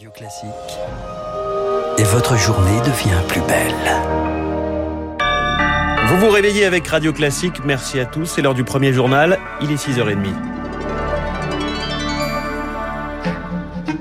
Radio Classique. Et votre journée devient plus belle. Vous vous réveillez avec Radio Classique. Merci à tous. C'est l'heure du premier journal. Il est 6h30.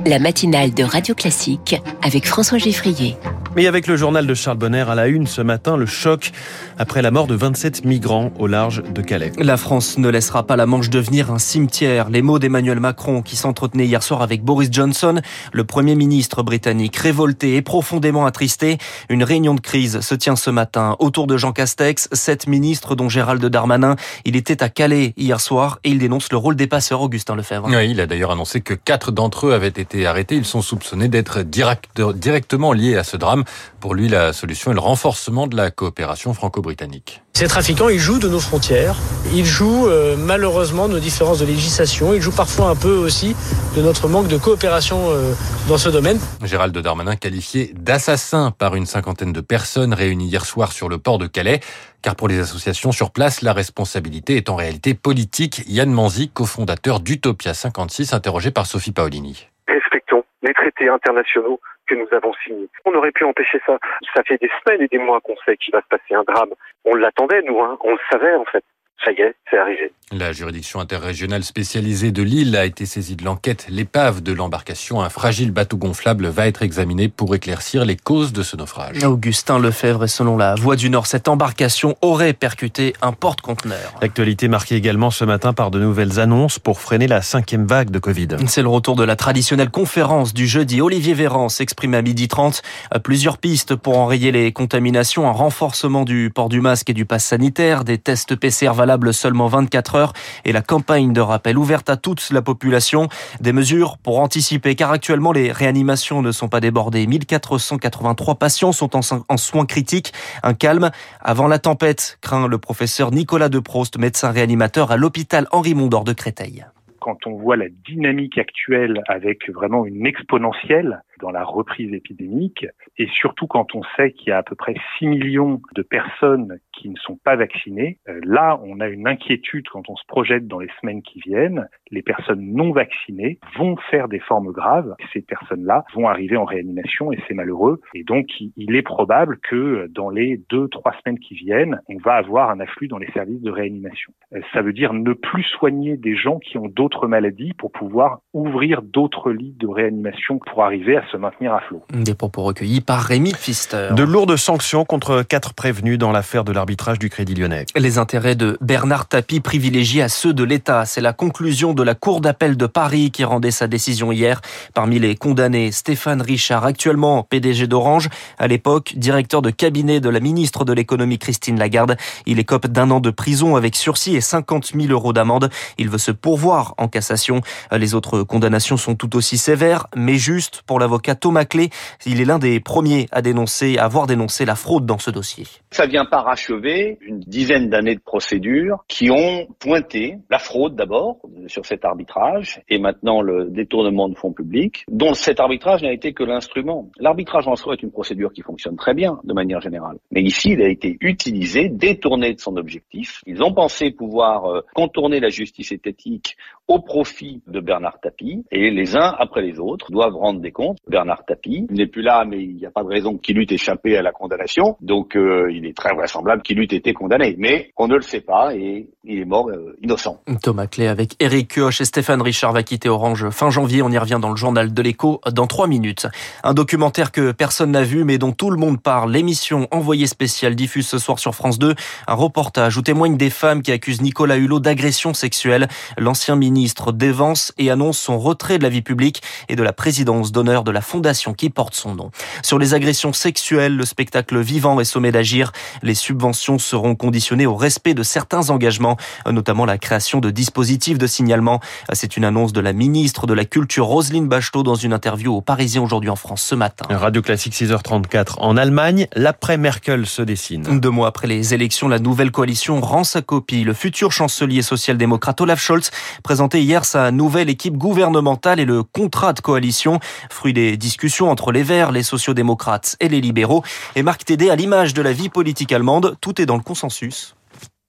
La matinale de Radio Classique avec François Geffrier. Mais avec le journal de Charles Bonner à la une ce matin, le choc après la mort de 27 migrants au large de Calais. La France ne laissera pas la Manche devenir un cimetière. Les mots d'Emmanuel Macron qui s'entretenait hier soir avec Boris Johnson, le Premier ministre britannique, révolté et profondément attristé. Une réunion de crise se tient ce matin autour de Jean Castex, sept ministres dont Gérald Darmanin. Il était à Calais hier soir et il dénonce le rôle des passeurs, Augustin Lefebvre. Oui, il a d'ailleurs annoncé que quatre d'entre eux avaient été arrêtés. Ils sont soupçonnés d'être direct, directement liés à ce drame. Pour lui, la solution est le renforcement de la coopération franco-britannique. Ces trafiquants, ils jouent de nos frontières, ils jouent euh, malheureusement nos différences de législation, ils jouent parfois un peu aussi de notre manque de coopération euh, dans ce domaine. Gérald Darmanin qualifié d'assassin par une cinquantaine de personnes réunies hier soir sur le port de Calais, car pour les associations sur place, la responsabilité est en réalité politique. Yann Manzi, cofondateur d'Utopia 56, interrogé par Sophie Paolini. Respectons les traités internationaux que nous avons signé. On aurait pu empêcher ça. Ça fait des semaines et des mois qu'on sait qu'il va se passer un drame. On l'attendait, nous, hein. on le savait en fait. Ça y est, c'est arrivé. La juridiction interrégionale spécialisée de Lille a été saisie de l'enquête. L'épave de l'embarcation, un fragile bateau gonflable, va être examinée pour éclaircir les causes de ce naufrage. Augustin Lefebvre, et selon la Voix du Nord, cette embarcation aurait percuté un porte-conteneur. L'actualité marquée également ce matin par de nouvelles annonces pour freiner la cinquième vague de Covid. C'est le retour de la traditionnelle conférence du jeudi. Olivier Véran s'exprime à midi 30. Plusieurs pistes pour enrayer les contaminations, un renforcement du port du masque et du pass sanitaire, des tests PCR valables seulement 24 heures et la campagne de rappel ouverte à toute la population. Des mesures pour anticiper car actuellement les réanimations ne sont pas débordées. 1483 patients sont en, soins critiques. Un calme avant la tempête, craint le professeur Nicolas Deprost, médecin réanimateur à l'hôpital Henri Mondor de Créteil quand on voit la dynamique actuelle avec vraiment une exponentielle dans la reprise épidémique, et surtout quand on sait qu'il y a à peu près 6 millions de personnes qui ne sont pas vaccinées, euh, là on a une inquiétude quand on se projette dans les semaines qui viennent. Les personnes non vaccinées vont faire des formes graves, ces personnes-là vont arriver en réanimation et c'est malheureux. Et donc il est probable que dans les deux, trois semaines qui viennent, on va avoir un afflux dans les services de réanimation. Euh, ça veut dire ne plus soigner des gens qui ont d'autres maladies pour pouvoir ouvrir d'autres lits de réanimation pour arriver à se maintenir à flot. Des propos recueillis par Rémi Pfister. De lourdes sanctions contre quatre prévenus dans l'affaire de l'arbitrage du Crédit Lyonnais. Les intérêts de Bernard Tapie privilégiés à ceux de l'État. C'est la conclusion de la Cour d'appel de Paris qui rendait sa décision hier. Parmi les condamnés, Stéphane Richard, actuellement PDG d'Orange, à l'époque directeur de cabinet de la ministre de l'économie Christine Lagarde. Il écope d'un an de prison avec sursis et 50 000 euros d'amende. Il veut se pourvoir en cassation. Les autres condamnations sont tout aussi sévères, mais juste pour l'avocat Thomas Clé. Il est l'un des premiers à dénoncer, à avoir dénoncé la fraude dans ce dossier. Ça vient parachever une dizaine d'années de procédures qui ont pointé la fraude d'abord sur cet arbitrage et maintenant le détournement de fonds publics, dont cet arbitrage n'a été que l'instrument. L'arbitrage en soi est une procédure qui fonctionne très bien de manière générale. Mais ici, il a été utilisé, détourné de son objectif. Ils ont pensé pouvoir euh, contourner la justice éthique au profit de Bernard Tapie et les uns après les autres doivent rendre des comptes. Bernard Tapie n'est plus là, mais il n'y a pas de raison qu'il eût échappé à la condamnation. Donc euh, il est très vraisemblable qu'il eût été condamné. Mais on ne le sait pas et il est mort euh, innocent. Thomas Clé avec Eric Kioch et Stéphane Richard va quitter Orange fin janvier. On y revient dans le journal de l'écho dans trois minutes. Un documentaire que personne n'a vu mais dont tout le monde parle. L'émission Envoyé spécial diffuse ce soir sur France 2. Un reportage où témoignent des femmes qui accusent Nicolas Hulot d'agression sexuelle. L'ancien ministre dévance et annonce son retrait de la vie publique et de la présidence d'honneur de la fondation qui porte son nom. Sur les agressions sexuelles, le spectacle vivant est sommé d'agir. Les subventions seront conditionnées au respect de certains engagements, notamment la création de dispositifs de signalement. C'est une annonce de la ministre de la Culture, Roselyne Bachelot, dans une interview au Parisien aujourd'hui en France ce matin. Radio Classique 6h34. En Allemagne, l'après-Merkel se dessine. Deux mois après les élections, la nouvelle coalition rend sa copie. Le futur chancelier social-démocrate Olaf Scholz présentait hier sa nouvelle équipe gouvernementale et le contrat de coalition, fruit des discussions entre les Verts, les sociaux-démocrates et les libéraux. Et Marc Tédé, à l'image de la vie politique allemande, tout est dans le consensus.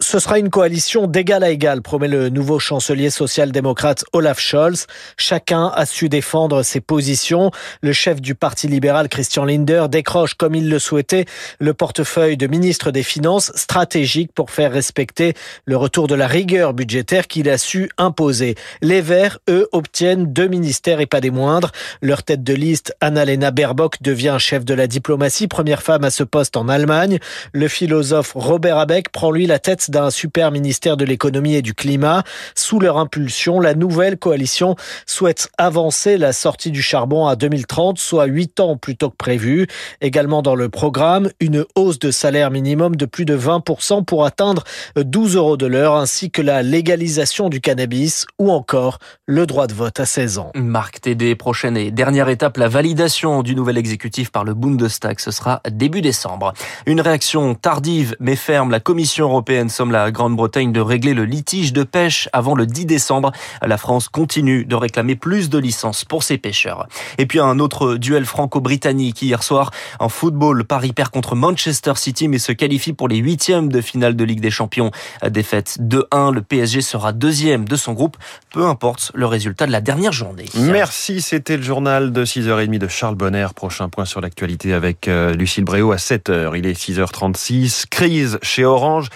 Ce sera une coalition d'égal à égal, promet le nouveau chancelier social-démocrate Olaf Scholz. Chacun a su défendre ses positions. Le chef du Parti libéral, Christian Linder, décroche, comme il le souhaitait, le portefeuille de ministre des Finances stratégique pour faire respecter le retour de la rigueur budgétaire qu'il a su imposer. Les Verts, eux, obtiennent deux ministères et pas des moindres. Leur tête de liste, Annalena Baerbock, devient chef de la diplomatie, première femme à ce poste en Allemagne. Le philosophe Robert Abeck prend lui la tête d'un super ministère de l'économie et du climat. Sous leur impulsion, la nouvelle coalition souhaite avancer la sortie du charbon à 2030, soit 8 ans plus tôt que prévu. Également dans le programme, une hausse de salaire minimum de plus de 20% pour atteindre 12 euros de l'heure, ainsi que la légalisation du cannabis ou encore le droit de vote à 16 ans. Marc TD, prochaine et dernière étape, la validation du nouvel exécutif par le Bundestag. Ce sera début décembre. Une réaction tardive mais ferme. La Commission européenne somme la Grande-Bretagne de régler le litige de pêche avant le 10 décembre. La France continue de réclamer plus de licences pour ses pêcheurs. Et puis un autre duel franco-britannique hier soir en football. Paris perd contre Manchester City mais se qualifie pour les huitièmes de finale de Ligue des Champions. Défaite 2-1. Le PSG sera deuxième de son groupe. Peu importe le résultat de la dernière journée. Merci. C'était le journal de 6h30 de Charles Bonner. Prochain point sur l'actualité avec euh, Lucille Bréau à 7h. Il est 6h36. Crise chez Orange.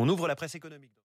On ouvre la presse économique.